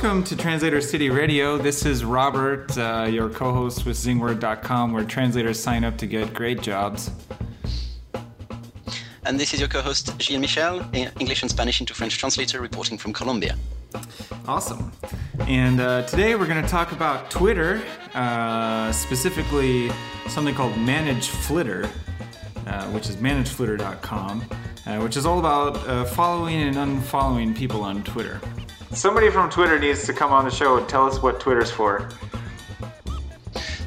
welcome to Translator City Radio. This is Robert, uh, your co host with Zingword.com, where translators sign up to get great jobs. And this is your co host, Gilles Michel, English and Spanish into French translator, reporting from Colombia. Awesome. And uh, today we're going to talk about Twitter, uh, specifically something called Manage Flitter, uh, which is manageflitter.com, uh, which is all about uh, following and unfollowing people on Twitter. Somebody from Twitter needs to come on the show and tell us what Twitter's for.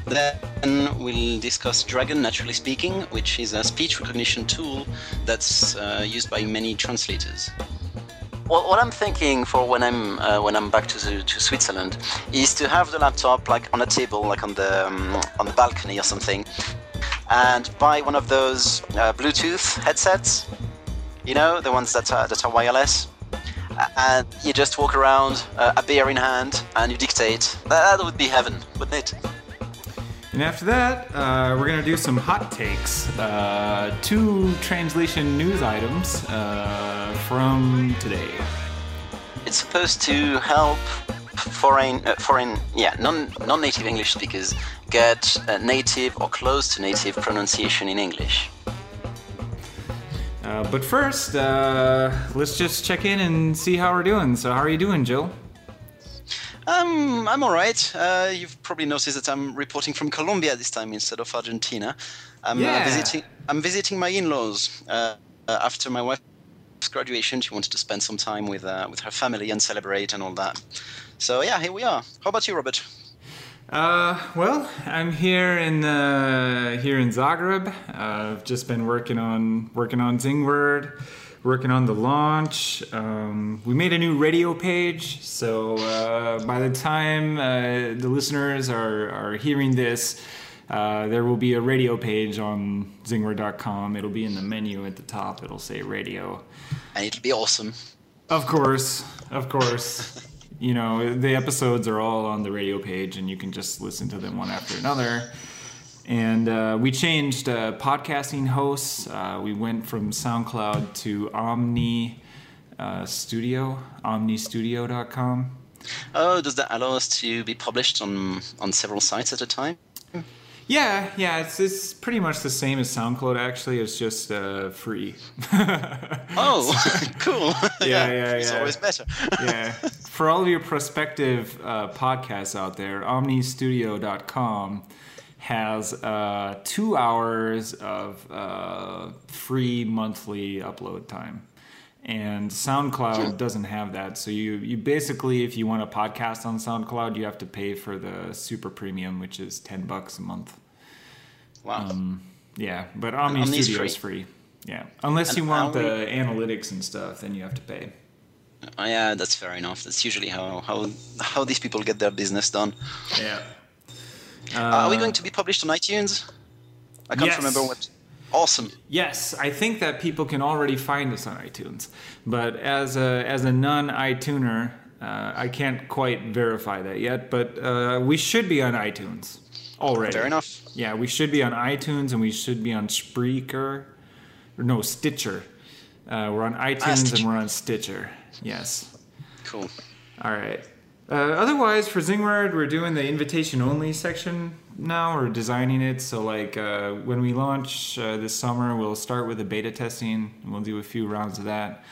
Then we'll discuss Dragon Naturally Speaking, which is a speech recognition tool that's uh, used by many translators. Well, what I'm thinking for when I'm uh, when I'm back to the, to Switzerland is to have the laptop like on a table, like on the um, on the balcony or something, and buy one of those uh, Bluetooth headsets. You know, the ones that are, that are wireless and you just walk around, uh, a beer in hand, and you dictate. That, would be heaven, wouldn't it? And after that, uh, we're gonna do some hot takes. Uh, two translation news items uh, from today. It's supposed to help foreign, uh, foreign, yeah, non non-native English speakers get native or close to native pronunciation in English. Uh, but first, uh, let's just check in and see how we're doing. So, how are you doing, Gilles? Um, I'm all right. Uh, you've probably noticed that I'm reporting from Colombia this time instead of Argentina. I'm uh, yeah. visiting. I'm visiting my in-laws uh, after my wife's graduation. She wanted to spend some time with with her family and celebrate and all that. So yeah, here we are. How about you, Robert? Uh, well, I'm here in uh, here in Zagreb. Uh, I've just been working on working on Zingword, working on the launch. Um, we made a new radio page, so uh, by the time uh, the listeners are are hearing this, uh, there will be a radio page on Zingword.com. It'll be in the menu at the top. It'll say radio, and it'll be awesome. Of course, of course. you know the episodes are all on the radio page and you can just listen to them one after another. And uh, we changed uh, podcasting hosts. Uh, we went from soundcloud to Omny uh, studio omnystudio.com. oh does that allow us to be published on on several sites at a time yeah, yeah, it's, it's pretty much the same as SoundCloud. Actually, it's just uh, free. oh, cool! Yeah, yeah, yeah. It's always better. yeah, for all of your prospective uh, podcasts out there, OmnyStudio.com has uh, two hours of uh, free monthly upload time and SoundCloud doesn't have that. So you you basically, if you want a podcast on SoundCloud, you have to pay for the super premium, which is ten bucks a month. Wow. Um, yeah, but Omny Studio free. is free. Yeah, unless and you want the analytics and stuff, then you have to pay. Oh, yeah, that's fair enough. That's usually how how how these people get their business done. Yeah. Uh, Are we going to be published on iTunes? I can't yes. remember what Awesome. Yes, I think that people can already find us on iTunes, but as a as a non iTuner, uh, I can't quite verify that yet. But uh, we should be on iTunes already. Fair enough. Yeah, we should be on iTunes and we should be on Spreaker, or no Stitcher. Uh, we're on iTunes and we're on Stitcher. Yes. Cool. All right. Uh, otherwise, for Zingword, we're doing the invitation only section now. We're designing it so, like, uh, when we launch uh, this summer, we'll start with the beta testing. And we'll do a few rounds of that,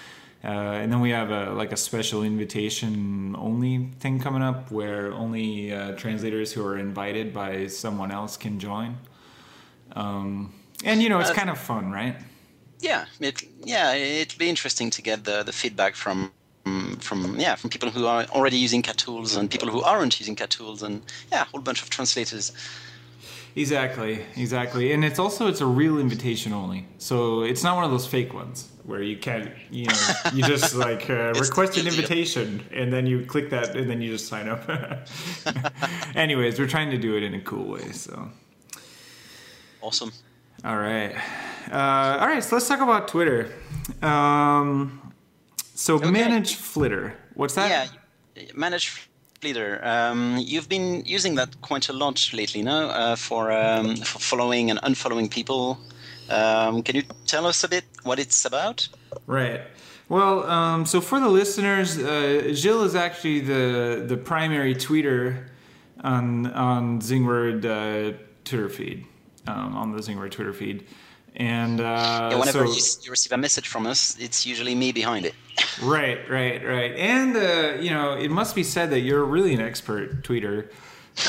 uh, and then we have a like a special invitation only thing coming up where only uh, translators who are invited by someone else can join. Um, and you know, it's uh, kind of fun, right? Yeah, it yeah, it'll be interesting to get the the feedback from from yeah from people who are already using cat tools and people who aren't using cat tools and yeah a whole bunch of translators. Exactly exactly. And it's also it's a real invitation only. So it's not one of those fake ones where you can't you know you just like uh, request an invitation and then you click that and then you just sign up. Anyways we're trying to do it in a cool way so. Awesome. All right. Uh, all right so let's talk about twitter. Um, so okay. manage Flitter. What's that? Yeah, manage Flitter. Um, you've been using that quite a lot lately, no? Uh, for, um, for following and unfollowing people. Um, can you tell us a bit what it's about? Right. Well, um, so for the listeners, uh, Gilles is actually the the primary tweeter on on Zingword uh, Twitter feed um, on the Zingword Twitter feed. And uh, yeah, whenever so, you, you, receive a message from us, it's usually me behind it. right, right, right. And uh, you know, it must be said that you're really an expert tweeter.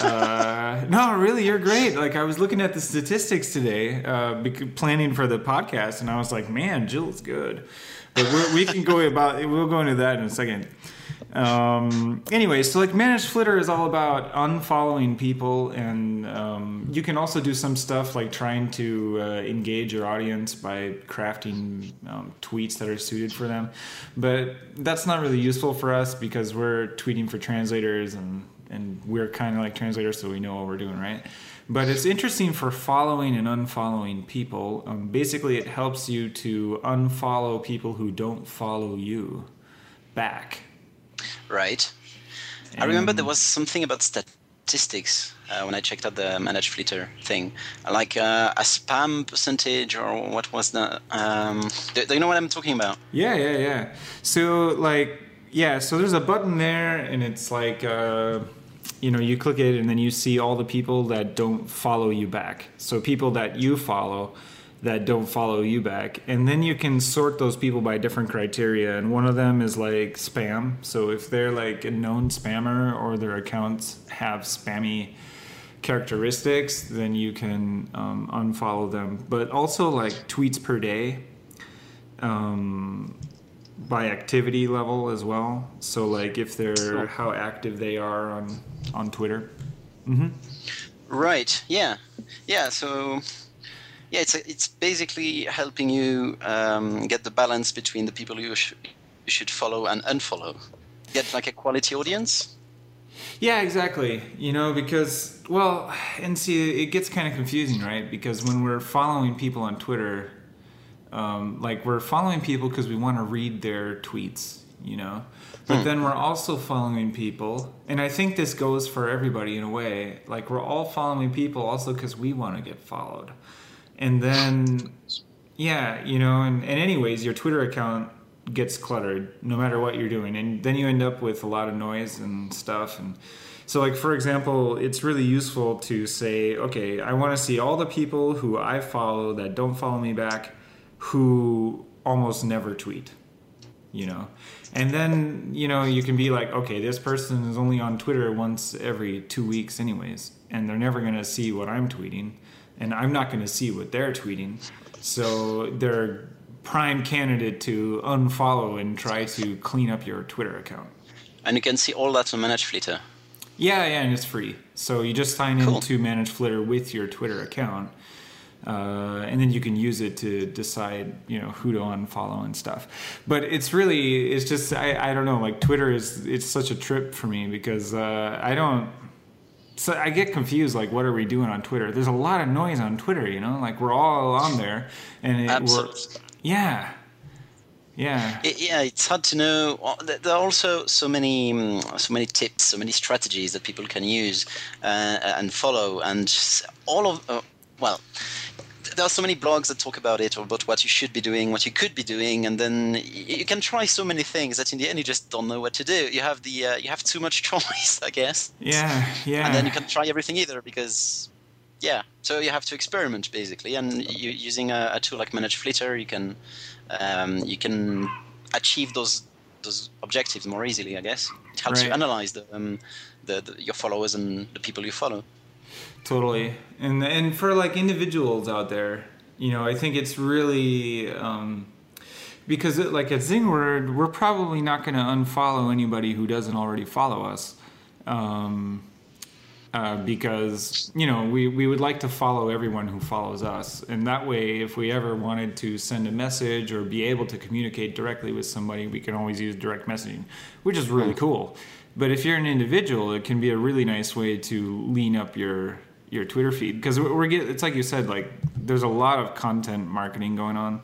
uh, no, really, you're great. Like I was looking at the statistics today, uh, planning for the podcast, and I was like, man, Gilles's good. But we can go about. We'll go into that in a second. Um, anyway, so like managed flitter is all about unfollowing people, and um, you can also do some stuff like trying to uh, engage your audience by crafting um, tweets that are suited for them. But that's not really useful for us because we're tweeting for translators and and we're kind of like translators, so we know what we're doing, right? But it's interesting for following and unfollowing people. Um, basically, it helps you to unfollow people who don't follow you back Right. And I remember there was something about statistics uh, when I checked out the managed flitter thing, like uh, a spam percentage or what was the? Um, do, do, you know what I'm talking about? Yeah, yeah, yeah. So like, yeah, so there's a button there, and it's like. Uh, you know, you click it and then you see all the people that don't follow you back. So people that you follow, that don't follow you back. And then you can sort those people by different criteria. And one of them is like spam. So if they're like a known spammer or their accounts have spammy characteristics, then you can um, unfollow them. But also like tweets per day um, by activity level as well. So like if they're how active they are on on Twitter. Mm-hmm. Right. Yeah. Yeah. So yeah, it's a, it's basically helping you um, get the balance between the people you, sh- you should follow and unfollow. Get like a quality audience. Yeah, exactly. You know, because well, and see, it gets kind of confusing, right? Because when we're following people on Twitter, um, like we're following people because we want to read their tweets, you know. But hmm. then we're also following people, and I think this goes for everybody in a way. Like we're all following people also because we want to get followed and then yeah you know and, and anyways your twitter account gets cluttered no matter what you're doing. And then you end up with a lot of noise and stuff. And so like for example it's really useful to say okay i want to see all the people who i follow that don't follow me back who almost never tweet you know? And then you know you can be like okay this person is only on twitter once every two weeks anyways and they're never going to see what i'm tweeting and I'm not going to see what they're tweeting. So they're prime candidate to unfollow and try to clean up your Twitter account. And you can see all that on Manage Flitter. Yeah, yeah, and it's free. So you just sign cool. into Manage Flitter with your Twitter account. Uh, and then you can use it to decide you know who to unfollow and stuff but it's really it's just I, I don't know like twitter is it's such a trip for me because uh, i don't so I get confused. Like, what are we doing on Twitter? There's a lot of noise on Twitter. You know, like we're all on there, and it, we're yeah, yeah. It, yeah, it's hard to know. There are also so many, mm, so many tips, so many strategies that people can use uh, and follow, and all of uh, well there are so many blogs that talk about it or about what you should be doing, what you could be doing, and then you can try so many things that in the end you just don't know what to do. You have the uh, you have too much choice, I guess. Yeah, yeah. And then you can try everything either because, yeah. So you have to experiment basically, and you, using a, a, tool like Manage Flitter, you can um, you can achieve those those objectives more easily. I guess it helps right. you analyze the, um, the, the your followers and the people you follow. Totally, and and for like individuals out there, you know, I think it's really um, because it, like at Zingword, we're probably not going to unfollow anybody who doesn't already follow us. Um, uh, because you know we, we would like to follow everyone who follows us. And that way if we ever wanted to send a message or be able to communicate directly with somebody we can always use direct messaging which is really cool but if you're an individual it can be a really nice way to lean up your your Twitter feed because we're get it's like you said like there's a lot of content marketing going on.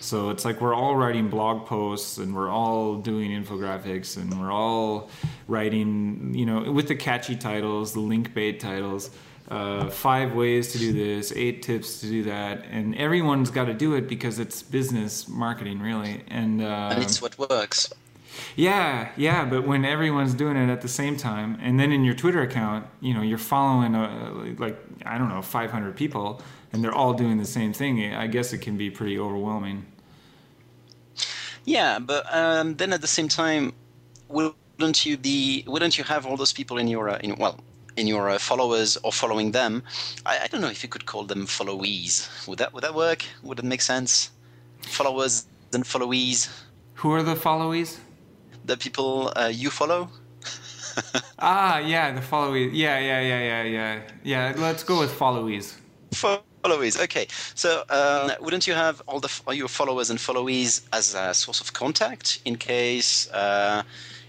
So it's like we're all writing blog posts and we're all doing infographics and we're all writing, you know, with the catchy titles, the link bait titles. uh, five ways to do this, eight tips to do that, and everyone's got to do it because it's business marketing, really. And, uh, and it's what works. Yeah, yeah, but when everyone's doing it at the same time, and then in your Twitter account, you know, you're following uh, like I don't know, 500 people, and they're all doing the same thing. I guess it can be pretty overwhelming. Yeah, but um, then at the same time, wouldn't you be? Wouldn't you have all those people in your uh, in well in your uh, followers or following them. I, I, don't know if you could call them followees. Would that would that work? Would it make sense? Followers and followees. Who are the followees? The people uh, you follow. ah, yeah, the followees. Yeah, yeah, yeah, yeah, yeah. Yeah, let's go with followees. Followees. Okay. So, um, wouldn't you have all the all your followers and followees as a source of contact in case? Uh,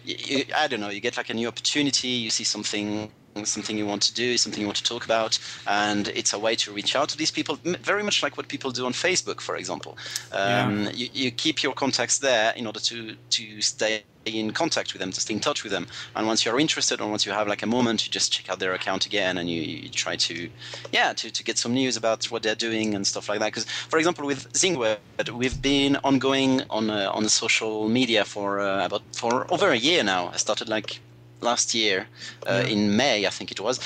you, I don't know. You get like a new opportunity. You see something something you want to do, something you want to talk about, and it's a way to reach out to these people, very much like what people do on Facebook, for example. Um, yeah. you, you, keep your contacts there in order to to stay in contact with them, to stay in touch with them. And once you're interested, or once you have like a moment, you just check out their account again, and you, you try to, yeah, to, to get some news about what they're doing and stuff like that. Because, for example, with Zingword, we've been ongoing on uh, on social media for uh, about for over a year now. I started like last year uh, yeah. in May, I think it was.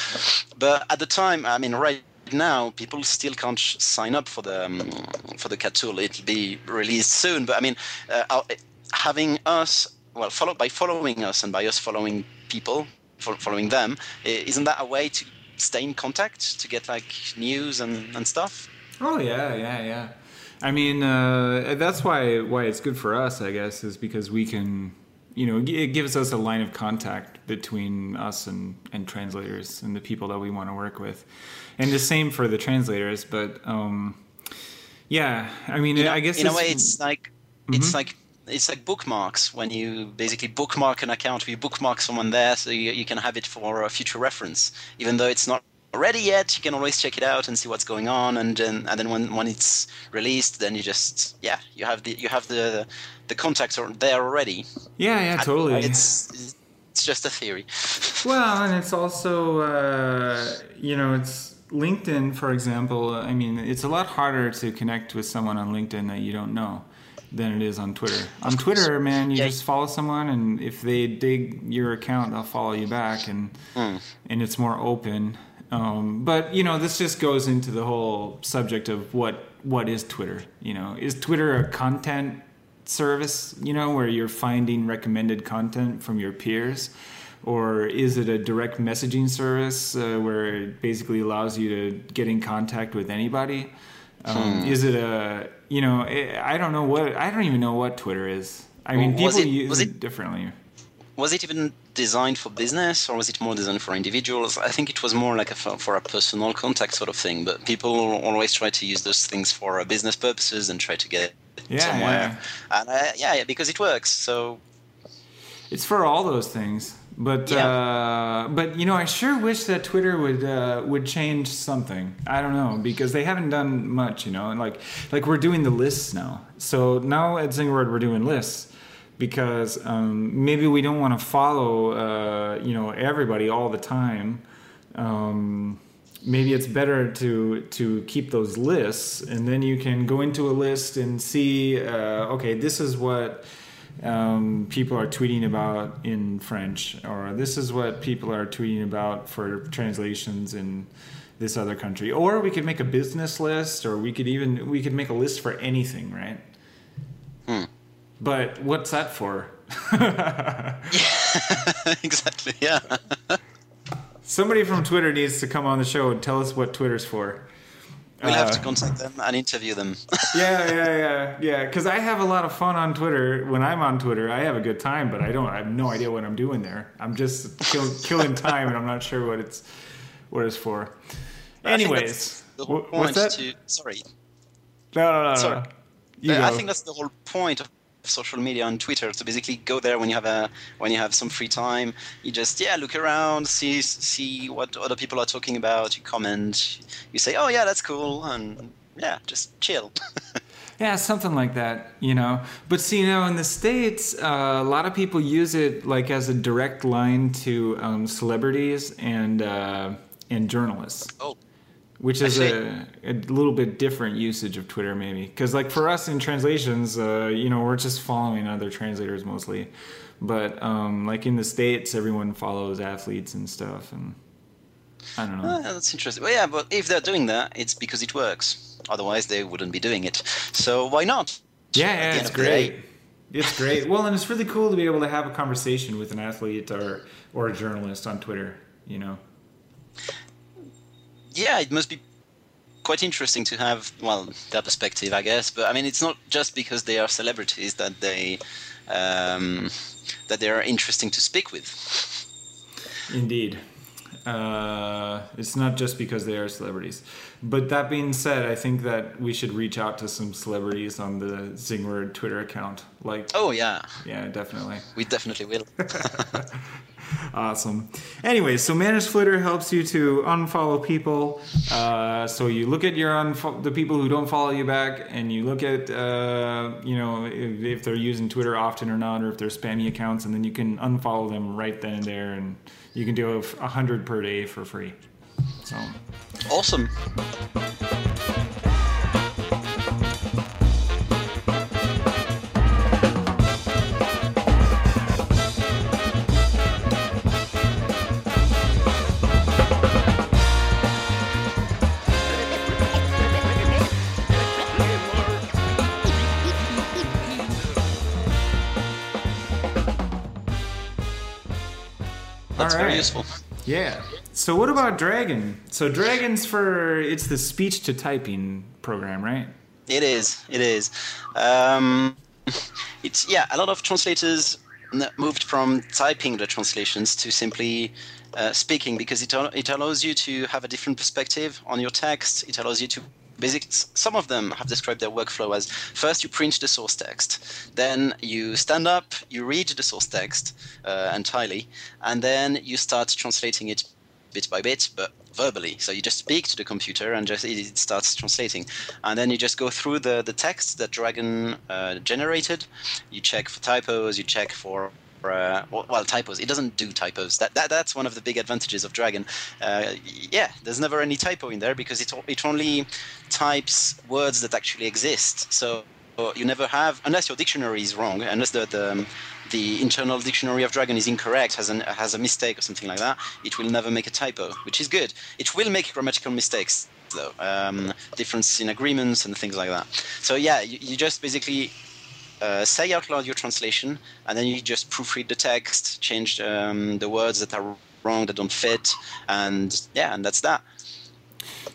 But at the time, I mean, right now, people still can't sign up for the um, for the cat tool. It'll be released soon. But I mean, uh, having us, well, follow by following us and by us following people, following them, isn't that a way to stay in contact to get like news and, and stuff? Oh yeah, yeah, yeah. I mean, uh, that's why why it's good for us, I guess, is because we can you know, it gives us a line of contact between us and, and translators and the people that we want to work with. And the same for the translators, but um, yeah, I mean, know, I guess in a way it's like mm-hmm. it's like it's like bookmarks when you basically bookmark an account, you bookmark someone there so you, you can have it for a future reference, even though it's not ready yet, you can always check it out and see what's going on. And then, and then when, when it's released, then you just yeah, you have the you have the the contacts are there already. Yeah, yeah, totally. It's it's just a theory. well, and it's also uh, you know it's LinkedIn, for example. I mean, it's a lot harder to connect with someone on LinkedIn that you don't know than it is on Twitter. On Twitter, man, you yeah. just follow someone, and if they dig your account, they'll follow you back, and mm. and it's more open. Um, but you know, this just goes into the whole subject of what what is Twitter. You know, is Twitter a content service? You know, where you're finding recommended content from your peers, or is it a direct messaging service uh, where it basically allows you to get in contact with anybody? Um, hmm. Is it a you know? I don't know what I don't even know what Twitter is. I mean, people it, use it, it differently was it even designed for business or was it more designed for individuals? I think it was more like a, for a personal contact sort of thing. But people always try to use those things for business purposes and try to get yeah, somewhere. Yeah. And uh, yeah, yeah, because it works. So it's for all those things. But yeah. uh, but you know, I sure wish that Twitter would uh, would change something. I don't know because they haven't done much. You know, and like like we're doing the lists now. So now at Zingword we're doing lists because um, maybe we don't want to follow uh, you know everybody all the time. Um, maybe it's better to to keep those lists, and then you can go into a list and see. Uh, okay, this is what. Um, people are tweeting about in French, or this is what people are tweeting about for translations in this other country. Or we could make a business list, or we could even we could make a list for anything, right? Hmm. But what's that for? yeah, exactly. Yeah. Somebody from Twitter needs to come on the show and tell us what Twitter's for. We'll have to uh, contact them and interview them. yeah, yeah, yeah, yeah. Because I have a lot of fun on Twitter. When I'm on Twitter, I have a good time, but I don't. I have no idea what I'm doing there. I'm just kill, killing time, and I'm not sure what it's what it's for. Anyways, what's that? To, sorry. No, no, no, sorry. no. I think that's the whole point of social media on Twitter. So basically, go there when you have a when you have some free time. You just yeah look around, see see what other people are talking about. You comment. You say, oh yeah, that's cool, and yeah, just chill. yeah, something like that, you know. But see, you know, in the states, uh, a lot of people use it like as a direct line to um, celebrities and. Uh, and journalists. Oh. Which is a, a little bit different usage of Twitter, maybe. Because, like, for us in translations, uh, you know, we're just following other translators mostly. But, um, like, in the States, everyone follows athletes and stuff. And I don't know. Uh, that's interesting. Well, yeah, but if they're doing that, it's because it works. Otherwise, they wouldn't be doing it. So why not? Yeah, yeah it's great. It's great. Well, and it's really cool to be able to have a conversation with an athlete or or a journalist on Twitter. You know. Yeah, it must be quite interesting to have well their perspective, I guess. But I mean, it's not just because they are celebrities that they um, that they are interesting to speak with. Indeed. Uh, it's not just because they are celebrities. But that being said, I think that we should reach out to some celebrities on the Zingword Twitter account. Like, oh yeah, yeah, definitely. We definitely will. awesome. Anyway, so Manage Flitter helps you to unfollow people. Uh, so you look at your unfo- the people who don't follow you back, and you look at uh, you know if, if they're using Twitter often or not, or if they're spammy accounts, and then you can unfollow them right then and there and you can do a hundred per day for free. So awesome. Useful. Yeah. So what about Dragon? So Dragon's for it's the speech to typing program, right? It is. It is. Um, it's yeah. A lot of translators moved from typing the translations to simply uh, speaking because it it allows you to have a different perspective on your text. It allows you to basic, some of them have described their workflow as first you print the source text, then you stand up, you read the source text uh, entirely, and then you start translating it bit by bit, but verbally. So you just speak to the computer and just it starts translating, and then you just go through the the text that Dragon uh, generated. You check for typos, you check for uh, well, typos. It doesn't do typos. That, that that's one of the big advantages of Dragon. Uh, yeah, there's never any typo in there because it it only types words that actually exist. So you never have, unless your dictionary is wrong, unless the, the the internal dictionary of Dragon is incorrect, has, an, has a mistake or something like that, it will never make a typo, which is good. It will make grammatical mistakes, though, um, difference in agreements and things like that. So yeah, you, you just basically uh, say out loud your translation, and then you just proofread the text, change um, the words that are wrong, that don't fit, and yeah, and that's that.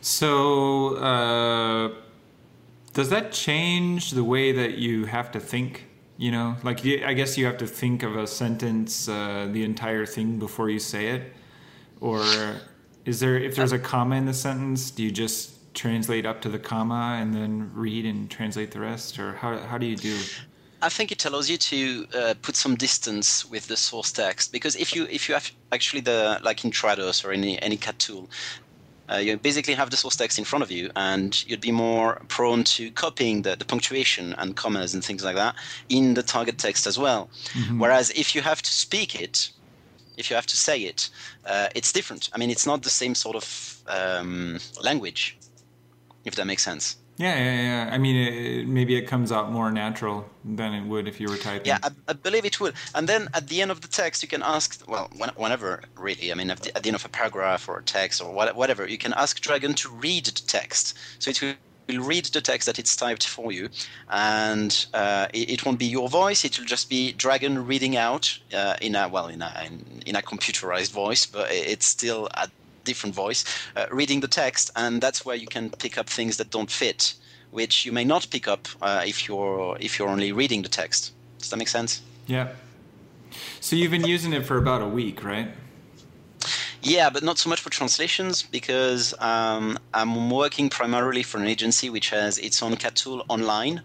So, uh, does that change the way that you have to think? You know, like I guess you have to think of a sentence, uh, the entire thing before you say it, or is there if there's a comma in the sentence, do you just translate up to the comma and then read and translate the rest, or how how do you do? I think it allows you to uh, put some distance with the source text because if you if you have actually the like in Trados or any any CAT tool, uh, you basically have the source text in front of you, and you'd be more prone to copying the, the punctuation and commas and things like that in the target text as well. Mm-hmm. Whereas if you have to speak it, if you have to say it, uh, it's different. I mean, it's not the same sort of um, language, if that makes sense. Yeah, yeah, yeah. I mean, it, maybe it comes out more natural than it would if you were typing. Yeah, I, I, believe it would. And then at the end of the text, you can ask, well, whenever really, I mean, at the, at the end of a paragraph or a text or whatever, you can ask Dragon to read the text. So it will will read the text that it's typed for you, and uh, it, it, won't be your voice. It will just be Dragon reading out uh, in a well in a in, in, a computerized voice, but it's still a different voice, uh, reading the text, and that's where you can pick up things that don't fit, which you may not pick up uh, if you're if you're only reading the text. Does that make sense? Yeah. So you've been using it for about a week, right? Yeah, but not so much for translations because um, I'm working primarily for an agency which has its own CAT tool online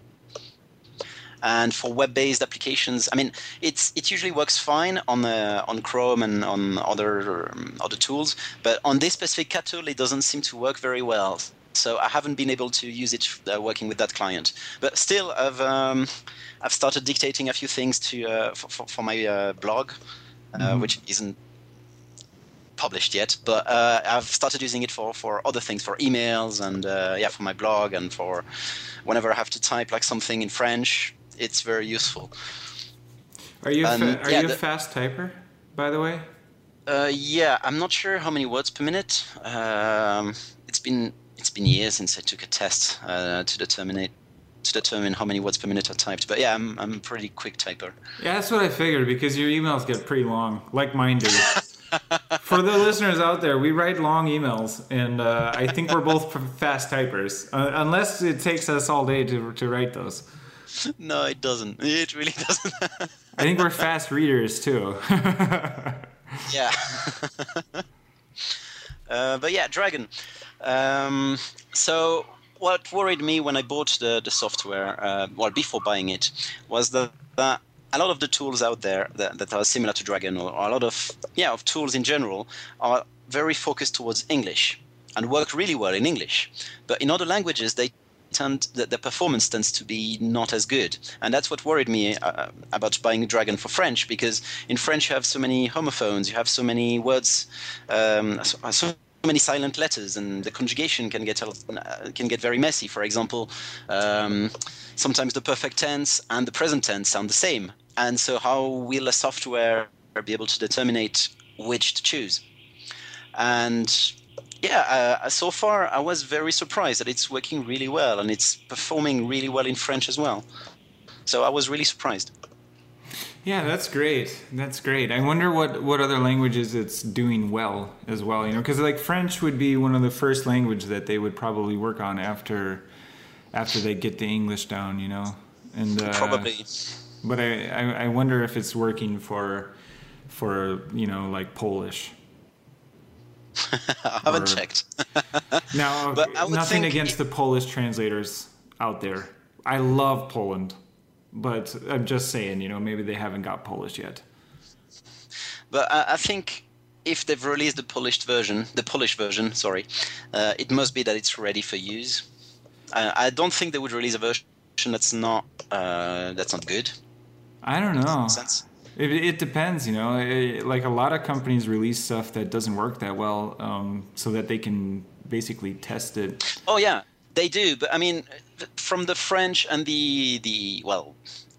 and for web-based applications, I mean, it's it usually works fine on the on Chrome and on other um, other tools, but on this specific CAT tool, it doesn't seem to work very well. So I haven't been able to use it uh, working with that client. But still, I've um, I've started dictating a few things to uh, for, for, my uh, blog, uh, mm-hmm. which isn't published yet, but uh, I've started using it for, for other things, for emails and uh, yeah, for my blog and for whenever I have to type like something in French. It's very useful. Are you fa- are yeah, you a the, fast typer, by the way? Uh, yeah, I'm not sure how many words per minute. Um, it's been it's been years since I took a test uh, to determine to determine how many words per minute I typed. But yeah, I'm I'm a pretty quick typer. Yeah, that's what I figured because your emails get pretty long, like mine do. For the listeners out there, we write long emails, and uh, I think we're both fast typers, uh, unless it takes us all day to to write those. No, it doesn't. It really doesn't. I think we're fast readers too. yeah. uh, but yeah, Dragon. Um, so what worried me when I bought the, the software, uh, well, before buying it, was that, that a lot of the tools out there that, that are similar to Dragon, or, or a lot of yeah of tools in general, are very focused towards English and work really well in English. But in other languages, they tend the, the performance tends to be not as good, and that's what worried me uh, about buying Dragon for French because in French you have so many homophones, you have so many words, um, so, so many silent letters, and the conjugation can get uh, can get very messy. For example, um, sometimes the perfect tense and the present tense sound the same, and so how will a software be able to determine which to choose? And yeah, uh, so far I was very surprised that it's working really well and it's performing really well in French as well. So I was really surprised. Yeah, that's great. That's great. I wonder what what other languages it's doing well as well. You know, because like French would be one of the first language that they would probably work on after after they get the English down. You know, and uh, probably. But I, I I wonder if it's working for for you know like Polish. I haven't or, checked. now, nothing against the Polish translators out there. I love Poland, but I'm just saying, you know, maybe they haven't got Polish yet. But I, I think if they've released the Polish version, the Polish version, sorry, uh, it must be that it's ready for use. I, I, don't think they would release a version that's not uh, that's not good. I don't know. Sense. It, it depends, you know. It, like a lot of companies release stuff that doesn't work that well, um, so that they can basically test it. Oh yeah, they do. But I mean, from the French and the the well,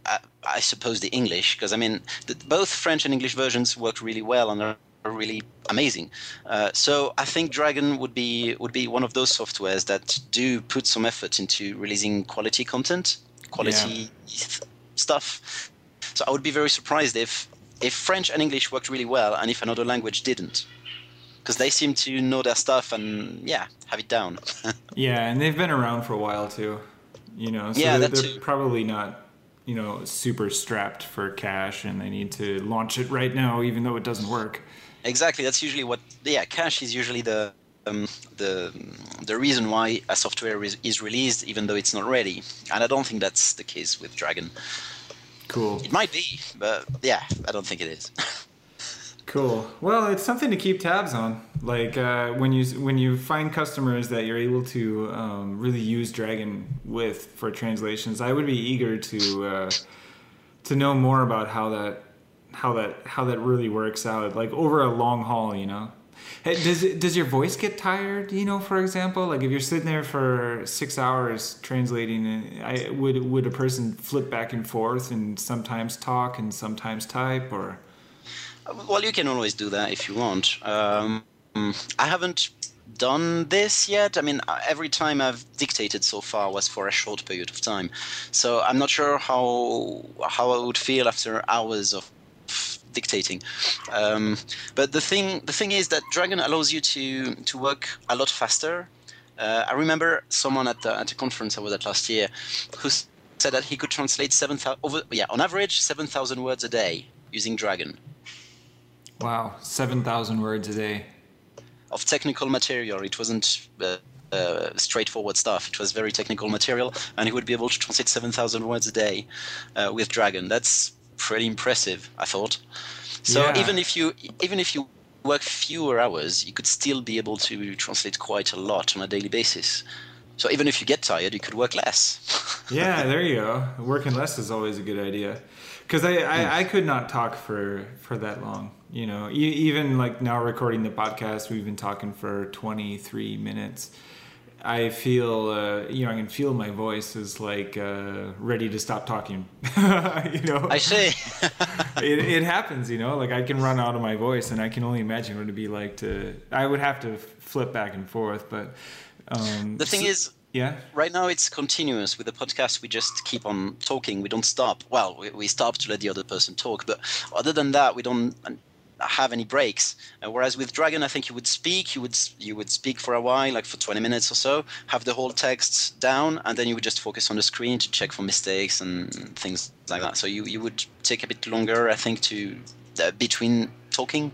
I, I suppose the English, because I mean, the, both French and English versions work really well and are really amazing. Uh, so I think Dragon would be would be one of those softwares that do put some effort into releasing quality content, quality yeah. stuff so I would be very surprised if if French and English worked really well and if another language didn't. Because they seem to know their stuff and yeah, have it down. yeah, and they've been around for a while too. You know, so yeah, they're, they're probably not, you know, super strapped for cash and they need to launch it right now even though it doesn't work. Exactly. That's usually what yeah, cash is usually the um, the the reason why a software is, is released even though it's not ready. And I don't think that's the case with Dragon. Cool. It might be, but yeah, I don't think it is. cool. Well, it's something to keep tabs on. Like uh, when you when you find customers that you're able to um, really use Dragon with for translations, I would be eager to uh, to know more about how that how that how that really works out. Like over a long haul, you know. Does it, does your voice get tired? You know, for example, like if you're sitting there for six hours translating, I would would a person flip back and forth and sometimes talk and sometimes type, or? Well, you can always do that if you want. Um, I haven't done this yet. I mean, every time I've dictated so far was for a short period of time, so I'm not sure how how I would feel after hours of dictating. Um, but the thing the thing is that Dragon allows you to to work a lot faster. Uh, I remember someone at the, at a conference I was at last year who said that he could translate seven over yeah on average seven thousand words a day using Dragon. Wow, seven thousand words a day of technical material. It wasn't. Uh, uh, straightforward stuff. It was very technical material, and he would be able to translate 7,000 words a day uh, with Dragon. That's pretty impressive, I thought. So yeah. even if you even if you work fewer hours, you could still be able to translate quite a lot on a daily basis. So even if you get tired, you could work less. yeah, there you go. Working less is always a good idea. Because I, I, hmm. I, could not talk for, for that long. You know, even like now recording the podcast, we've been talking for 23 minutes. I feel, uh, you know, I can feel my voice is like uh, ready to stop talking. you know, I see. it, it happens. You know, like I can run out of my voice, and I can only imagine what it'd be like to. I would have to flip back and forth, but um, the thing so- is, yeah, right now it's continuous with the podcast. We just keep on talking. We don't stop. Well, we, we stop to let the other person talk, but other than that, we don't have any breaks. Uh, whereas with Dragon, I think you would speak, you would you would speak for a while, like for 20 minutes or so, have the whole text down, and then you would just focus on the screen to check for mistakes and things like that. So you, you would take a bit longer, I think, to uh, between talking,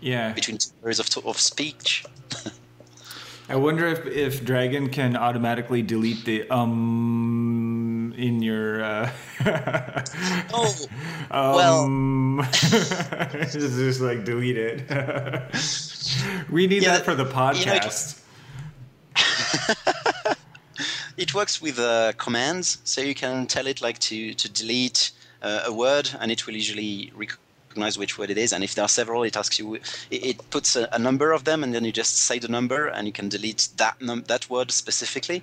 yeah. between periods of, to- of speech. I wonder if if Dragon can automatically delete the um in your. Uh, Oh, well- um, just, just like delete it. we need Yeah, that for the you know, it- podcast. it works with uh, commands, so you can tell it like to to delete uh, a word, and it will usually recognize which word it is. And if there are several, it asks you. It, it puts a, a number of them, and then you just say the number, and you can delete that num- that word specifically.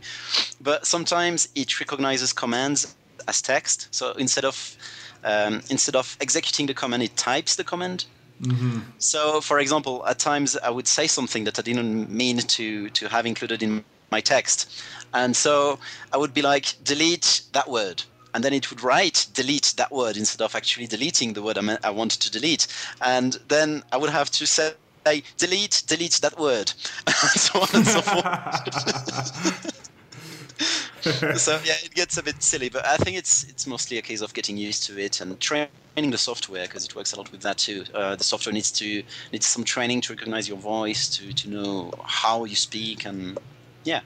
But sometimes it recognizes commands as text, so instead of um, instead of executing the command, it types the command. So, for example, at times I would say something that I didn't mean to to have included in my text, and so I would be like, delete that word, and then it would write delete that word instead of actually deleting the word I, meant, I wanted to delete, and then I would have to say delete delete that word, and so on and so forth. so yeah, it gets a bit silly, but I think it's it's mostly a case of getting used to it and training the software because it works a lot with that too. Uh, the software needs to needs some training to recognize your voice, to to know how you speak, and yeah.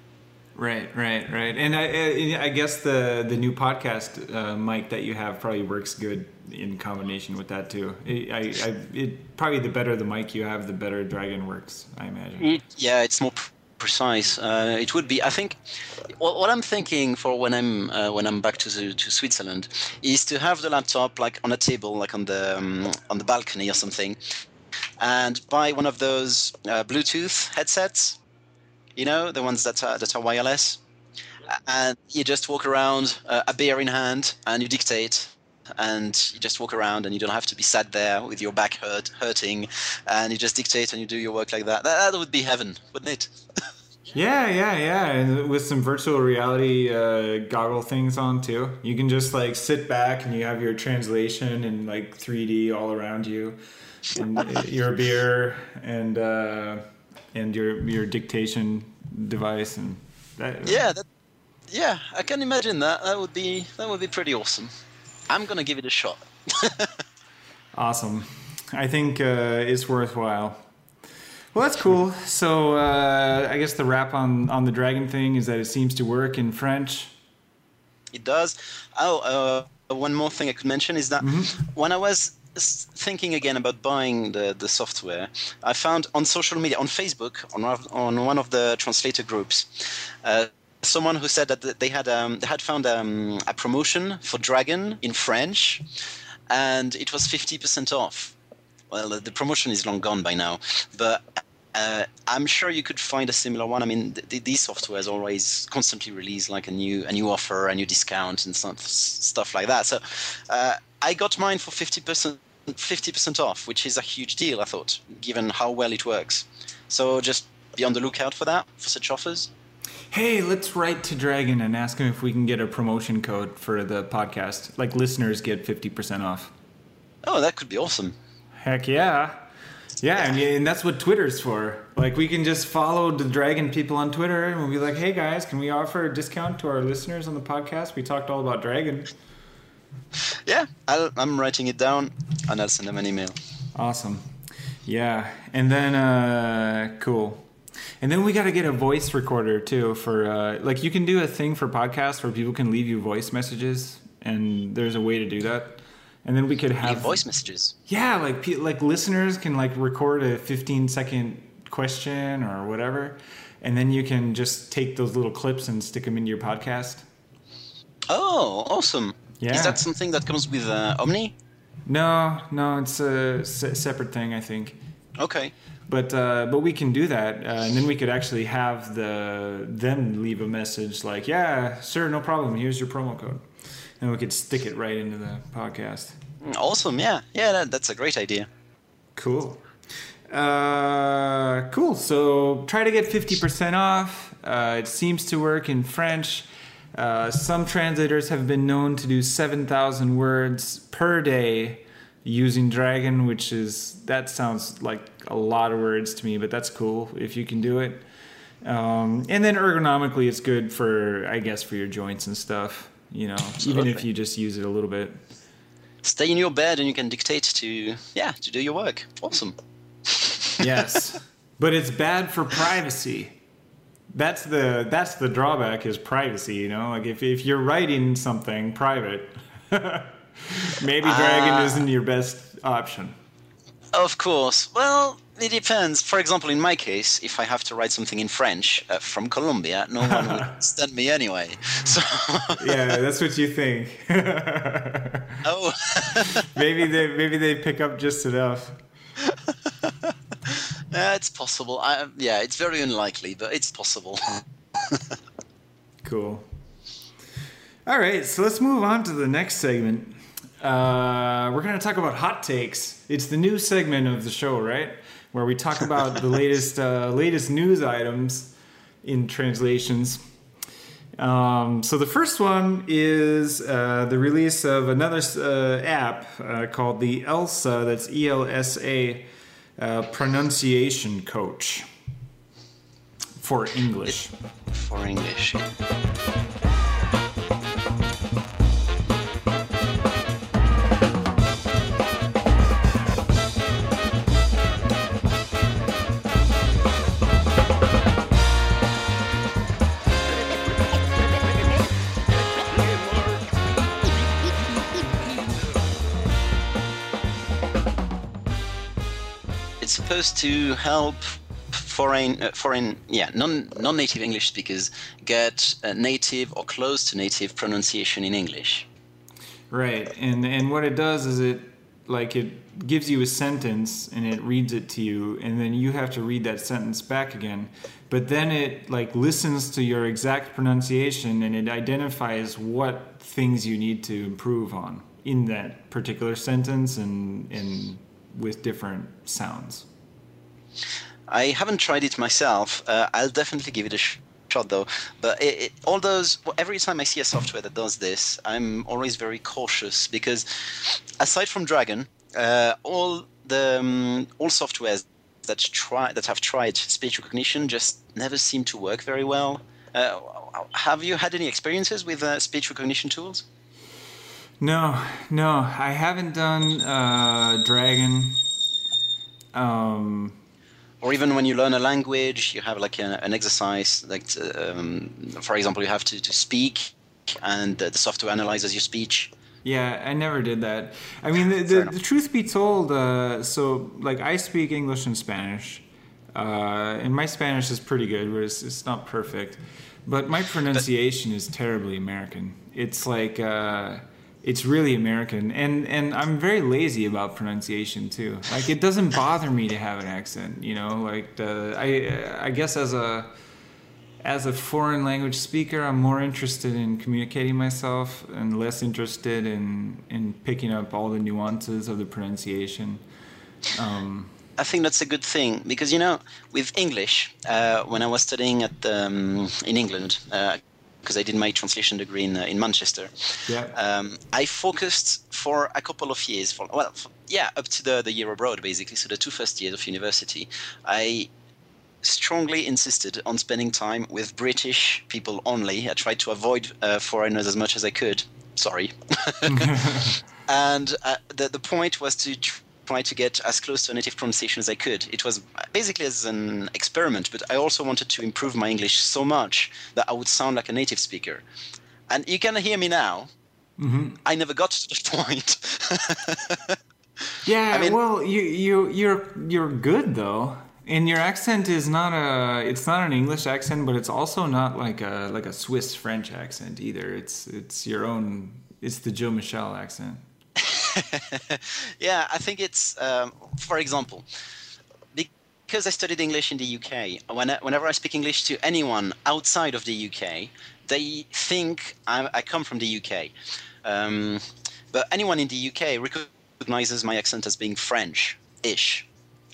Right, right, right. And I, I, guess the the new podcast uh, mic that you have probably works good in combination with that too. I, I, it probably the better the mic you have, the better Dragon works. I imagine. Yeah, it's more precise. Uh, it would be. I think what, what I'm thinking for when I'm uh, when I'm back to the, to Switzerland is to have the laptop like on a table, like on the um, on the balcony or something, and buy one of those uh, Bluetooth headsets. You know, the ones that are that are wireless, and you just walk around uh, a beer in hand and you dictate. And you just walk around and you don't have to be sat there with your back hurt hurting. And you just dictate and you do your work like that. That, that would be heaven wouldn't it? Yeah, yeah, yeah. And with some virtual reality uh, goggle things on too, you can just like sit back and you have your translation in like 3D all around you, and uh, your beer and uh, and your your dictation device and that. yeah that, yeah i can imagine that that would be that would be pretty awesome i'm gonna give it a shot Awesome. I think uh, it's worthwhile. Well, that's cool. So uh, I guess the wrap on on the dragon thing is that it seems to work in French. It does. Oh, uh, one more thing I could mention is that when I was thinking again about buying the, the software, I found on social media, on Facebook, on on one of the translator groups, uh, someone who said that they had um, they had found um, a promotion for Dragon in French, and it was fifty percent off. Well, the promotion is long gone by now, but uh, I'm sure you could find a similar one. I mean, th- th- these softwares always constantly release like a new a new offer, a new discount, and stuff stuff like that. So uh, I got mine for fifty percent. 50% off, which is a huge deal, I thought, given how well it works. So just be on the lookout for that, for such offers. Hey, let's write to Dragon and ask him if we can get a promotion code for the podcast. Like listeners get 50% off. Oh, that could be awesome. Heck yeah. Yeah, and, and that's what Twitter's for. Like, we can just follow the Dragon people on Twitter and we'll be like, hey guys, can we offer a discount to our listeners on the podcast? We talked all about Dragon. Yeah, I'll, I'm writing it down and I'll send them an email. Awesome. Yeah. And then, uh, cool. And then we got to get a voice recorder too for, uh, like, you can do a thing for podcasts where people can leave you voice messages, and there's a way to do that. And then we could have voice messages. Yeah, like like listeners can like record a 15 second question or whatever, and then you can just take those little clips and stick them into your podcast. Oh, awesome. Yeah. Is that something that comes with uh, Omny? No, no, it's a se- separate thing, I think. Okay. But uh, but we can do that, uh, and then we could actually have the them leave a message like, "Yeah, sir, no problem. Here's your promo code," and we could stick it right into the podcast. Awesome. Yeah. Yeah. That, that's a great idea. Cool. Uh, cool. So try to get 50% off. Uh, it seems to work in French. Uh, some translators have been known to do 7,000 words per day using Dragon, which is, that sounds like a lot of words to me, but that's cool if you can do it. Um, and then ergonomically, it's good for, I guess, for your joints and stuff, you know, Absolutely. even if you just use it a little bit. Stay in your bed and you can dictate to yeah to do your work. Awesome. yes but it's bad for privacy that's the that's the drawback is privacy you know like if, if you're writing something private maybe dragon Ah. isn't your best option Of course. Well, it depends. For example, in my case, if I have to write something in French uh, from Colombia, no one would understand me anyway. So, yeah that's what you think oh, maybe they maybe they pick up just enough yeah, it's possible. I, yeah, it's very unlikely, but it's possible. Cool. All right, so let's move on to the next segment. Uh, we're going to talk about hot takes. It's the new segment of the show, right? Where we talk about the latest uh, latest news items in translations. Um, so the first one is uh, the release of another uh, app uh, called the ELSA. That's E L S A uh, pronunciation coach for English. For English. Supposed to help foreign, uh, foreign, yeah, non non-native English speakers get uh, native or close to native pronunciation in English. Right, and and what it does is it like it gives you a sentence and it reads it to you, and then you have to read that sentence back again. But then it like listens to your exact pronunciation and it identifies what things you need to improve on in that particular sentence and and with different sounds. I haven't tried it myself. Uh, I'll definitely give it a sh- shot though. But it, it, all those, every time I see a software that does this, I'm always very cautious because, aside from Dragon, uh, all the um, all softwares that try that have tried speech recognition just never seem to work very well. Uh, have you had any experiences with uh, speech recognition tools? No, no, I haven't done uh, Dragon. Um, or even when you learn a language you have like a, an exercise like um, for example you have to, to speak and the software analyzes your speech Yeah, I never did that. I mean, the, the, the truth be told, uh, so like I speak English and Spanish, uh, and my Spanish is pretty good, but it's, it's not perfect. But my pronunciation is terribly American. It's like uh, it's really American, and and I'm very lazy about pronunciation too. Like it doesn't bother me to have an accent, you know. Like the, I I guess as a as a foreign language speaker, I'm more interested in communicating myself and less interested in in picking up all the nuances of the pronunciation. Um, I think that's a good thing because you know with English uh, when I was studying at um, in England because I did my translation degree in, uh, in Manchester. Yeah. um, I focused for a couple of years for well for, yeah up to the, the year abroad basically so the two first years of university. I strongly insisted on spending time with British people only. I tried to avoid uh, foreigners as much as I could. Sorry. And uh, the, the point was to tr- try to get as close to a native pronunciation as I could. It was basically as an experiment, but I also wanted to improve my English so much that I would sound like a native speaker. And you can hear me now. Mm-hmm. I never got to the point. yeah. I mean- well, you you you're you're good though. And your accent is not a it's not an English accent, but it's also not like a like a Swiss French accent either. It's it's your own it's the Joe Michelle accent. yeah, I think it's, um, for example, because I studied English in the UK, when I, whenever I speak English to anyone outside of the UK, they think I, I come from the UK. Um, but anyone in the UK recognizes my accent as being French-ish.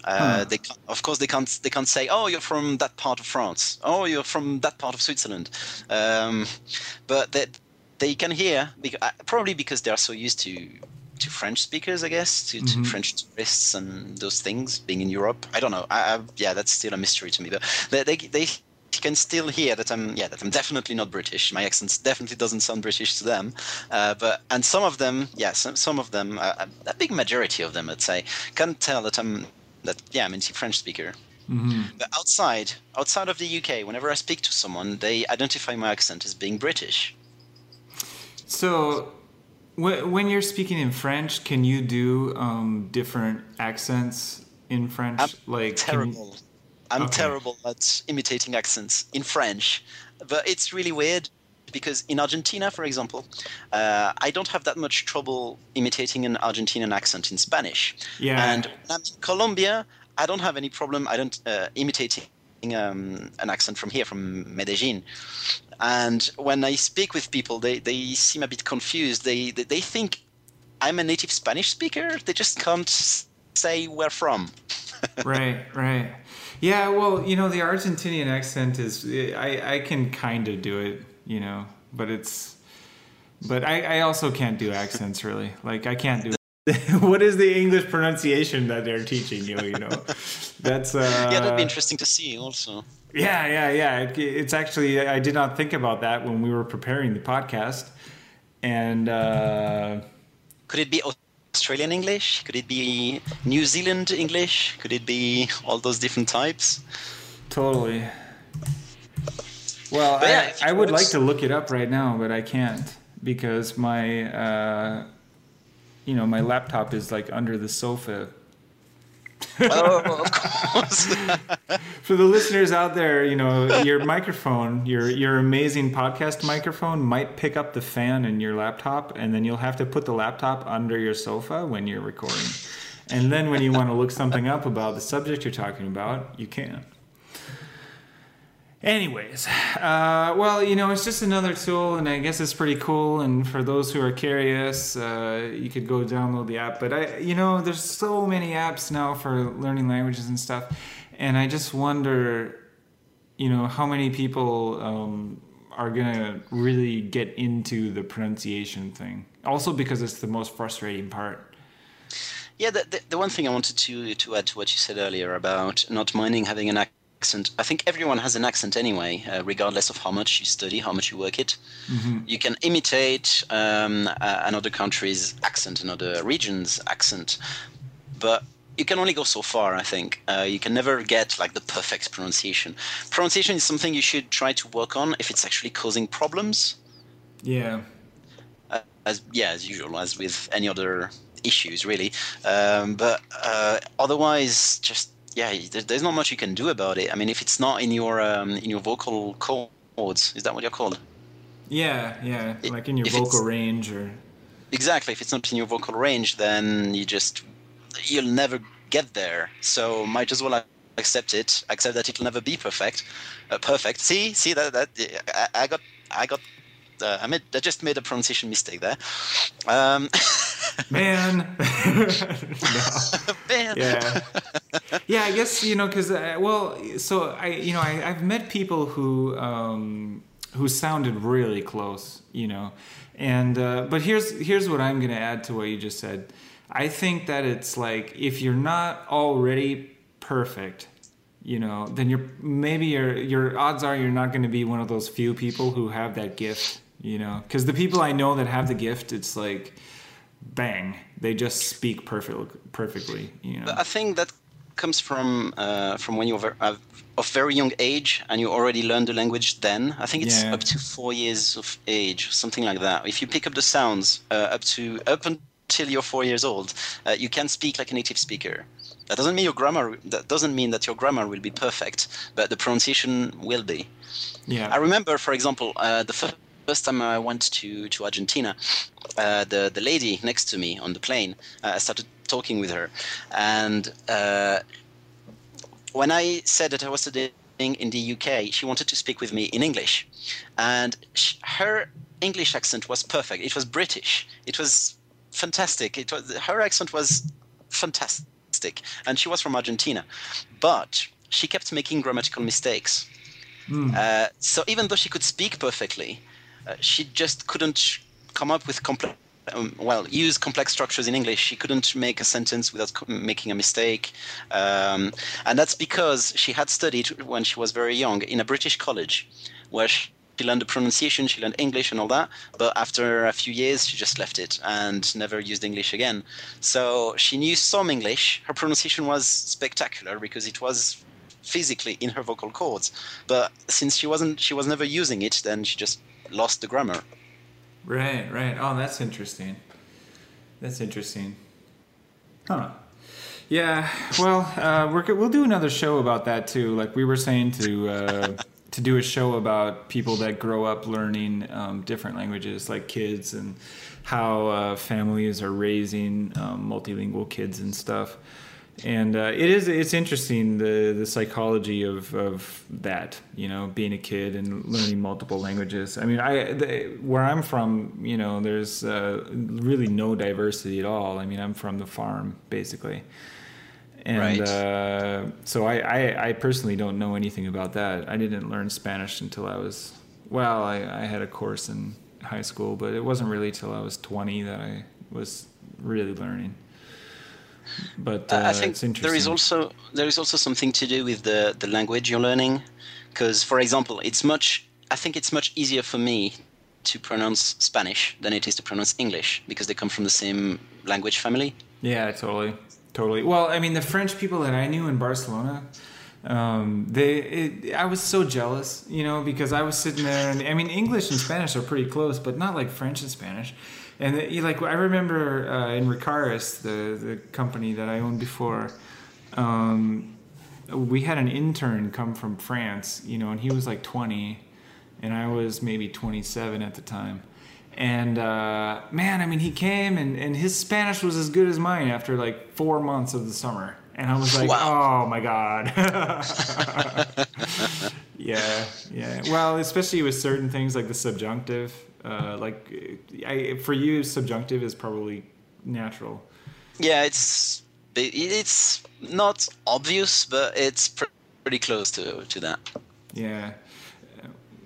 Uh, huh. They of course they can't they can't say oh you're from that part of France oh you're from that part of Switzerland, um, but that they, they can hear uh, probably because they are so used to to French speakers, I guess, to, mm-hmm. to French tourists and those things. Being in Europe, I don't know. I, I, yeah, that's still a mystery to me. But they, they, they can still hear that I'm yeah that I'm definitely not British. My accent definitely doesn't sound British to them. Uh, but and some of them, yeah, some, some of them, uh, a big majority of them, I'd say, can tell that I'm that yeah I'm a French speaker. Mm-hmm. But outside outside of the UK, whenever I speak to someone, they identify my accent as being British. So when you're speaking in French, can you do um, different accents in French? I'm like terrible. You... I'm okay. terrible at imitating accents in French, but it's really weird because in Argentina, for example, uh, I don't have that much trouble imitating an Argentinian accent in Spanish. Yeah. And in Colombia, I don't have any problem. I don't uh, imitating um, an accent from here, from Medellin. And when I speak with people, they, they seem a bit confused. They, they, they think I'm a native Spanish speaker. They just can't say where from. right, right. Yeah, well, you know, the Argentinian accent is, I, I can kind of do it, you know, but it's, but I, I also can't do accents really. Like, I can't do what is the English pronunciation that they're teaching you? You know, that's uh, yeah, that'd be interesting to see also. Yeah, yeah, yeah. It, it's actually I did not think about that when we were preparing the podcast, and uh, could it be Australian English? Could it be New Zealand English? Could it be all those different types? Totally. Well, yeah, I, I would like to look it up right now, but I can't because my. Uh, you know, my laptop is like under the sofa. oh, of course. For the listeners out there, you know, your microphone, your your amazing podcast microphone might pick up the fan in your laptop and then you'll have to put the laptop under your sofa when you're recording. And then when you want to look something up about the subject you're talking about, you can. Anyways, uh, well, you know, it's just another tool, and I guess it's pretty cool. And for those who are curious, uh, you could go download the app. But I, you know, there's so many apps now for learning languages and stuff, and I just wonder, you know, how many people um, are gonna really get into the pronunciation thing. Also, because it's the most frustrating part. Yeah, the, the, the one thing I wanted to to add to what you said earlier about not minding having an accent. I think everyone has an accent anyway, uh, regardless of how much you study, how much you work it. Mm-hmm. You can imitate um, uh, another country's accent, another region's accent, but you can only go so far. I think uh, you can never get like the perfect pronunciation. Pronunciation is something you should try to work on if it's actually causing problems. Yeah. Uh, as yeah, as usual, as with any other issues, really. Um, but uh, otherwise, just yeah, there's not much you can do about it. I mean, if it's not in your um, in your vocal cords, is that what you're called? Yeah, yeah, like in your vocal range or. Exactly. If it's not in your vocal range, then you just you'll never get there. So might as well accept it. Accept that it'll never be perfect. Uh, perfect. See, see that that I, I got I got uh, I made I just made a pronunciation mistake there. Um, Man. Man. Yeah. Yeah, I guess you know because uh, well, so I you know I, have met people who um, who sounded really close, you know, and uh, but here's here's what I'm gonna add to what you just said. I think that it's like if you're not already perfect, you know, then you're maybe your your odds are you're not going to be one of those few people who have that gift, you know, because the people I know that have the gift, it's like bang, they just speak perfect, perfectly. You know. I think that comes from uh, from when you're of very young age and you already learned the language. Then I think it's yeah. up to four years of age, something like that. If you pick up the sounds uh, up to up until you're four years old, uh, you can speak like a native speaker. That doesn't mean your grammar. That doesn't mean that your grammar will be perfect, but the pronunciation will be. Yeah. I remember, for example, uh, the first first time I went to to Argentina, uh, the the lady next to me on the plane, uh, I started talking with her, and uh, when I said that I was studying in the UK, she wanted to speak with me in English, and she, her English accent was perfect. It was British. It was fantastic. It was her accent was fantastic, and she was from Argentina, but she kept making grammatical mistakes. Mm. Uh, so even though she could speak perfectly, uh, she just couldn't come up with complex um, well, use complex structures in English. She couldn't make a sentence without co- making a mistake. Um, and that's because she had studied when she was very young in a British college where she learned the pronunciation, she learned English and all that. But after a few years, she just left it and never used English again. So she knew some English. Her pronunciation was spectacular because it was physically in her vocal cords. But since she wasn't, she was never using it, then she just lost the grammar. Right, right. Oh, that's interesting. That's interesting. Huh. Yeah. Well, uh, we're, we'll do another show about that too. Like we were saying to uh, to do a show about people that grow up learning um, different languages, like kids, and how uh, families are raising um, multilingual kids and stuff and uh, it is it's interesting the the psychology of of that you know being a kid and learning multiple languages. I mean i the, where i'm from you know there's uh, really no diversity at all. I mean i'm from the farm basically. And right. uh, so I, I, I personally don't know anything about that. I didn't learn spanish until i was well I, I had a course in high school but it wasn't really till i was 20 that i was really learning but uh, I think there is also there is also something to do with the the language you're learning, because for example, it's much I think it's much easier for me to pronounce Spanish than it is to pronounce English because they come from the same language family. Yeah, totally, totally. Well, I mean, the French people that I knew in Barcelona, um, they it, I was so jealous, you know, because I was sitting there and I mean, English and Spanish are pretty close, but not like French and Spanish and the, like I remember uh, in Recaris, the the company that I owned before, um, we had an intern come from France, you know, and he was like 20, and I was maybe 27 at the time. And uh, man, I mean, he came and, and his Spanish was as good as mine after like four months of the summer. And I was like, wow. oh my God. yeah, yeah. Well, especially with certain things like the subjunctive. Uh, like, I, for you, subjunctive is probably natural. Yeah, it's it's not obvious, but it's pretty close to to that. Yeah,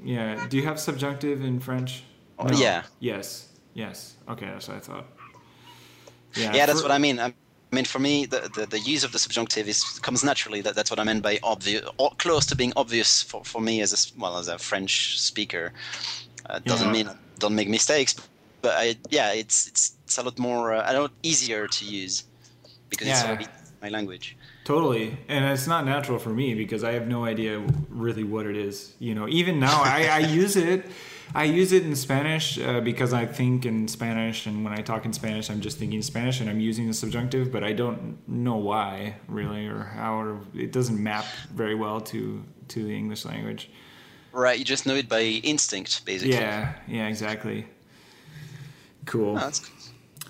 yeah. Do you have subjunctive in French? Oh, no. Yeah. Yes. Yes. Okay, that's what I thought. Yeah, yeah that's what I mean. I mean, for me, the, the, the, use of the subjunctive is comes naturally. That, that's what I meant by obvious, or close to being obvious for, for me as a well as a French speaker. Uh, doesn't yeah. mean don't make mistakes, but I, yeah, it's it's it's a lot more uh, a lot easier to use because yeah. it's my language. Totally, and it's not natural for me because I have no idea really what it is. You know, even now I, I use it. I use it in Spanish uh, because I think in Spanish, and when I talk in Spanish, I'm just thinking Spanish, and I'm using the subjunctive, but I don't know why really or how, or it doesn't map very well to to the English language. Right, you just know it by instinct, basically. Yeah, yeah, exactly. Cool. Oh, that's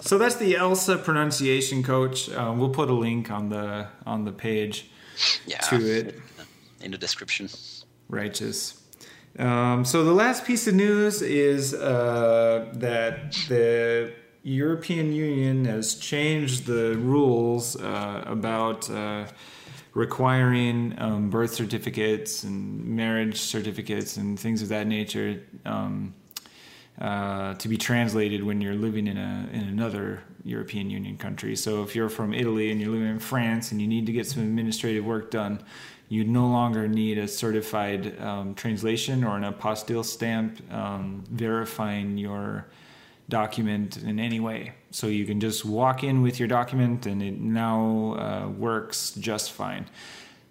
So that's the Elsa pronunciation coach. Uh, we'll put a link on the on the page yeah, to it in the description. Righteous. Um, so the last piece of news is uh, that the European Union has changed the rules uh, about uh, requiring um, birth certificates and marriage certificates and things of that nature um, uh, to be translated when you're living in a in another European Union country. So if you're from Italy and you're living in France and you need to get some administrative work done, you no longer need a certified um, translation or an apostille stamp um, verifying your document in any way. So you can just walk in with your document and it now uh, works just fine.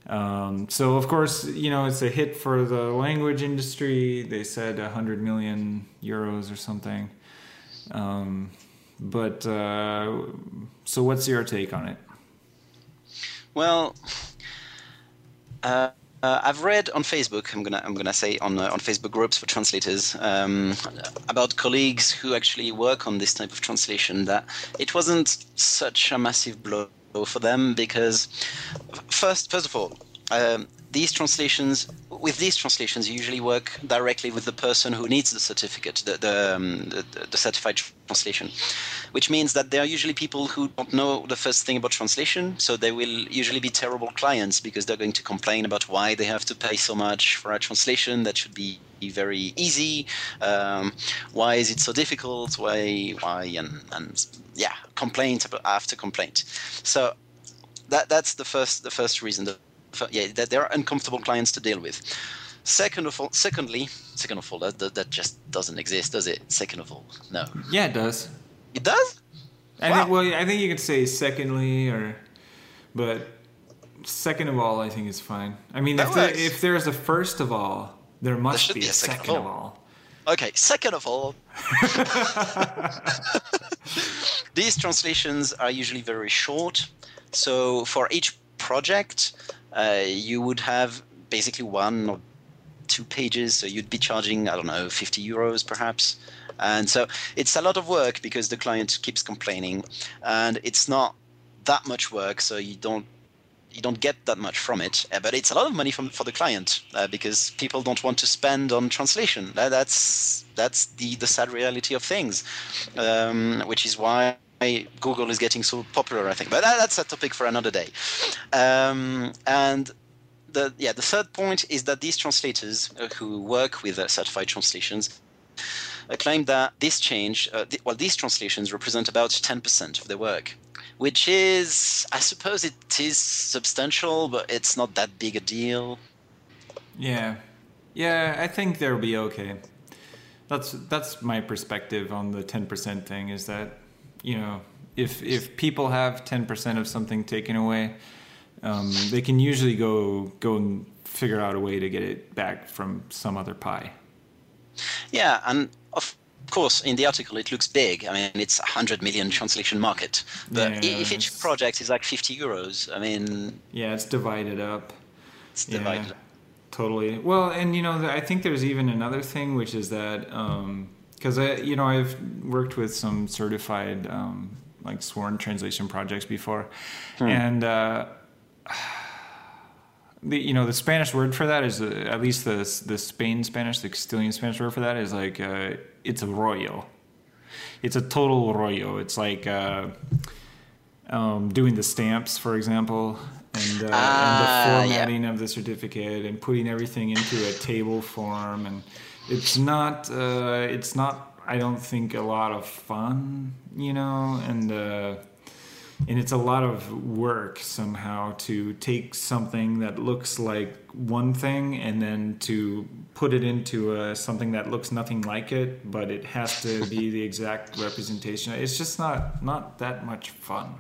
Um, so of course, you know, it's a hit for the language industry. They said 100 million euros or something. Um, but uh, so what's your take on it? Well, uh, uh, I've read on Facebook. I'm gonna I'm gonna say on uh, on Facebook groups for translators um, about colleagues who actually work on this type of translation that it wasn't such a massive blow for them because first first of all um, these translations with these translations you usually work directly with the person who needs the certificate the, the, um, the, the, certified translation which means that there are usually people who don't know the first thing about translation so they will usually be terrible clients because they're going to complain about why they have to pay so much for a translation that should be very easy um, why is it so difficult why why and, and yeah complaint after complaint. So that that's the first the first reason yeah, that they're uncomfortable clients to deal with. Second of all, secondly, second of all, that, that, that just doesn't exist, does it? Second of all, no. Yeah, it does. It does. I wow. think. Well, I think you could say secondly, or, but second of all, I think is fine. I mean, if, there, if there's a first of all, there must there be, be, a second, second of, all. of all. Okay, second of all, these translations are usually very short. So for each project, uh, you would have basically one or two pages. So you'd be charging, I don't know, 50 euros perhaps. And so it's a lot of work because the client keeps complaining, and it's not that much work, so you don't you don't get that much from it. Uh, but it's a lot of money from, for the client uh, because people don't want to spend on translation. that's that's the the sad reality of things, um, which is why Google is getting so popular, I think. But that, that's a topic for another day. Um, and the yeah, the third point is that these translators who work with uh, certified translations uh, claim that this change, uh, th- well, these translations represent about 10% of their work, which is, I suppose, it is substantial, but it's not that big a deal. Yeah, yeah, I think they'll be okay. That's that's my perspective on the 10% thing. Is that you know, if if people have ten percent of something taken away, um, they can usually go go and figure out a way to get it back from some other pie. Yeah, and of course, in the article it looks big. I mean, it's a hundred million translation market, but yeah, if each project is like fifty euros, I mean, yeah, it's divided up. It's divided. Yeah, totally. Well, and you know, I think there's even another thing, which is that. Um, because I, you know, I've worked with some certified um, like sworn translation projects before, hmm. and uh, the you know the Spanish word for that is uh, at least the the Spain Spanish, the Castilian Spanish word for that is like uh, it's a rollo. It's a total rollo. It's like uh, um, doing the stamps, for example, and, uh, and the ah, formatting yeah. of the certificate and putting everything into a table form and it's not uh, it's not I don't think a lot of fun, you know, and uh, and it's a lot of work somehow to take something that looks like one thing and then to put it into a, something that looks nothing like it, but it has to be the exact representation. It's just not not that much fun.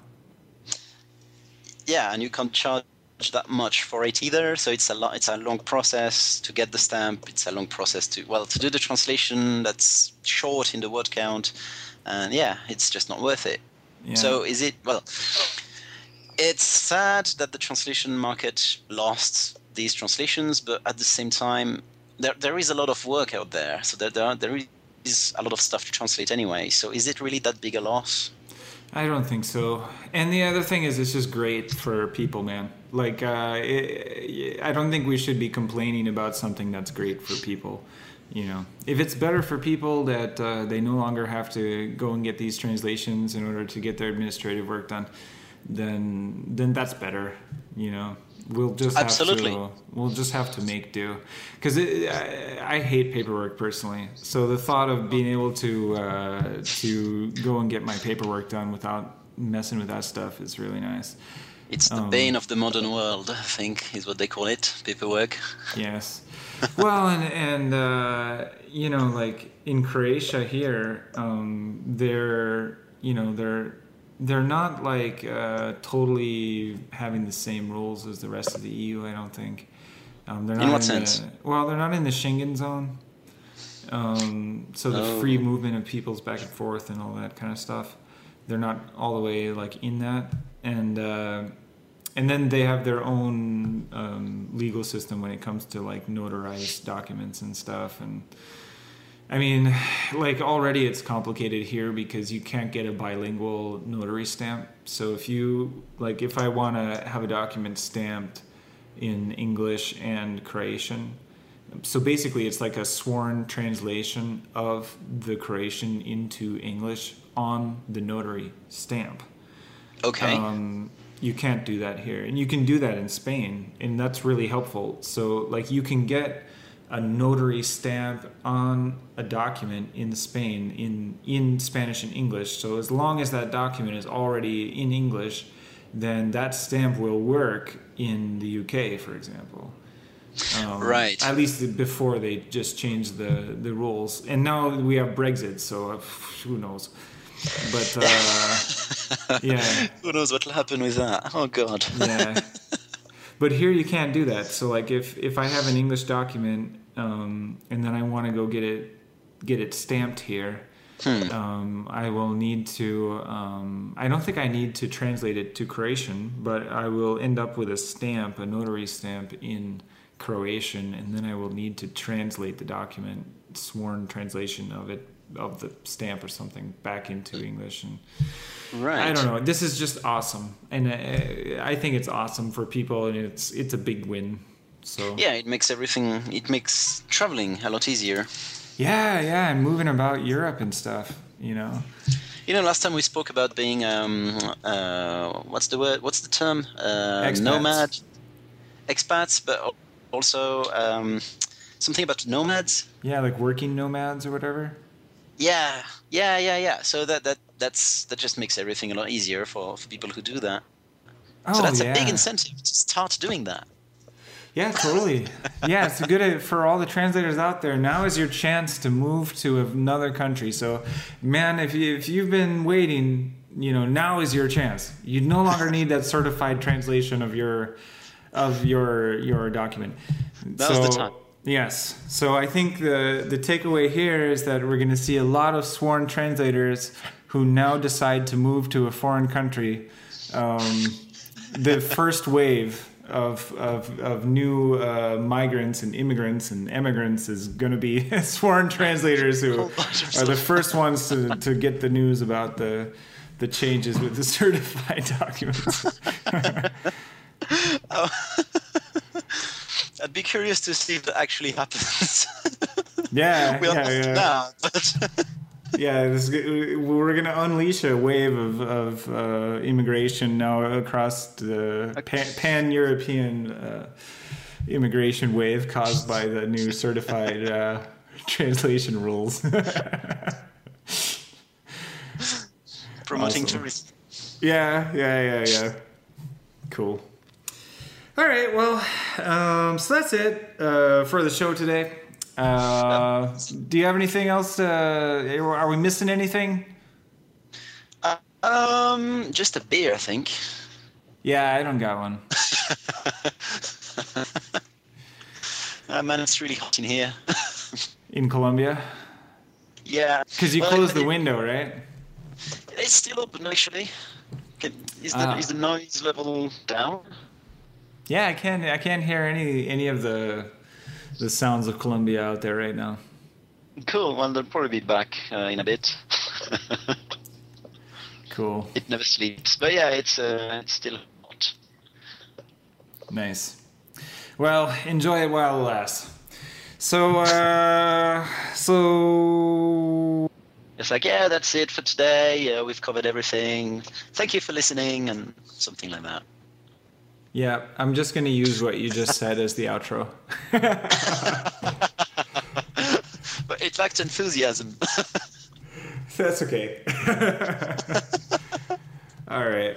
Yeah, and you can't charge that much for it either. So it's a lot. It's a long process to get the stamp. It's a long process to well to do the translation. That's short in the word count, and yeah, it's just not worth it. Yeah. So is it well? It's sad that the translation market lost these translations, but at the same time, there there is a lot of work out there. So there there, there is a lot of stuff to translate anyway. So is it really that big a loss? I don't think so. And the other thing is, it's just great for people, man. Like, uh, it, I don't think we should be complaining about something that's great for people. You know, if it's better for people that uh, they no longer have to go and get these translations in order to get their administrative work done, then then that's better. You know, we'll just absolutely have to, we'll just have to make do because I, I, hate paperwork personally so the thought of being able to uh, to go and get my paperwork done without messing with that stuff is really nice it's the um, bane of the modern world i think is what they call it paperwork yes well and and uh, you know like in croatia here um, they're you know they're they're not like uh, totally having the same rules as the rest of the EU. I don't think. Um, they're not in what in sense? The, well, they're not in the Schengen zone. Um, so the oh. free movement of peoples back and forth and all that kind of stuff. They're not all the way like in that, and uh, and then they have their own um, legal system when it comes to like notarized documents and stuff. And I mean, like already it's complicated here because you can't get a bilingual notary stamp. So if you like, if I want to have a document stamped in English and Croatian, so basically it's like a sworn translation of the Croatian into English on the notary stamp. Okay. Um, you can't do that here, and you can do that in Spain, and that's really helpful. So, like, you can get a notary stamp on a document in Spain in in Spanish and English. So, as long as that document is already in English, then that stamp will work in the UK, for example. Um, right. At least before they just changed the the rules, and now we have Brexit, so uh, who knows. But uh, yeah, who knows what will happen with that? Oh God. yeah. But here you can't do that. So like if if I have an English document um, and then I want to go get it get it stamped here. Hmm. Um, I will need to. Um, I don't think I need to translate it to Croatian, but I will end up with a stamp, a notary stamp in Croatian, and then I will need to translate the document, sworn translation of it of the stamp or something back into English and right. I don't know. This is just awesome, and uh, I think it's awesome for people, and it's it's a big win. So yeah, it makes everything. It makes traveling a lot easier. Yeah, yeah, and moving about Europe and stuff. You know. You know, last time we spoke about being um, uh, what's the word? What's the term? Uh, nomad, expats, but also um, something about nomads. Yeah, like working nomads or whatever. Yeah, yeah, yeah, yeah. So that that that's that just makes everything a lot easier for, for people who do that. Oh, so that's yeah. a big incentive to start doing that. Yeah, totally. yeah, it's a good uh, for all the translators out there. Now is your chance to move to another country. So, man, if you, if you've been waiting, you know, now is your chance. You no longer need that certified translation of your of your your document. That so, the time. Yes. So I think the the takeaway here is that we're going to see a lot of sworn translators who now decide to move to a foreign country. Um, the first wave of of, of new uh, migrants and immigrants and emigrants is going to be sworn translators who are the first ones to, to get the news about the the changes with the certified documents. oh. Be curious to see if that actually happens. Yeah, we yeah, yeah. Now, but yeah, this, we're going to unleash a wave of, of uh, immigration now across the pan European uh, immigration wave caused by the new certified uh, translation rules. Promoting awesome. tourism. Yeah, yeah, yeah, yeah. Cool. All right, well, um, so that's it uh, for the show today. Uh, do you have anything else? Uh, are we missing anything? Uh, um, just a beer, I think. Yeah, I don't got one. uh, man, it's really hot in here. in Colombia. Yeah. Because you well, closed the window, right? It's still open, actually. Is the, uh, is the noise level down? Yeah, I can't. I can't hear any any of the the sounds of Colombia out there right now. Cool. Well, they'll probably be back uh, in a bit. cool. It never sleeps, but yeah, it's uh, it's still hot. Nice. Well, enjoy it while it lasts. So, uh, so. It's like, yeah, that's it for today. Yeah, we've covered everything. Thank you for listening, and something like that. Yeah, I'm just going to use what you just said as the outro. but it lacks enthusiasm. That's okay. All right.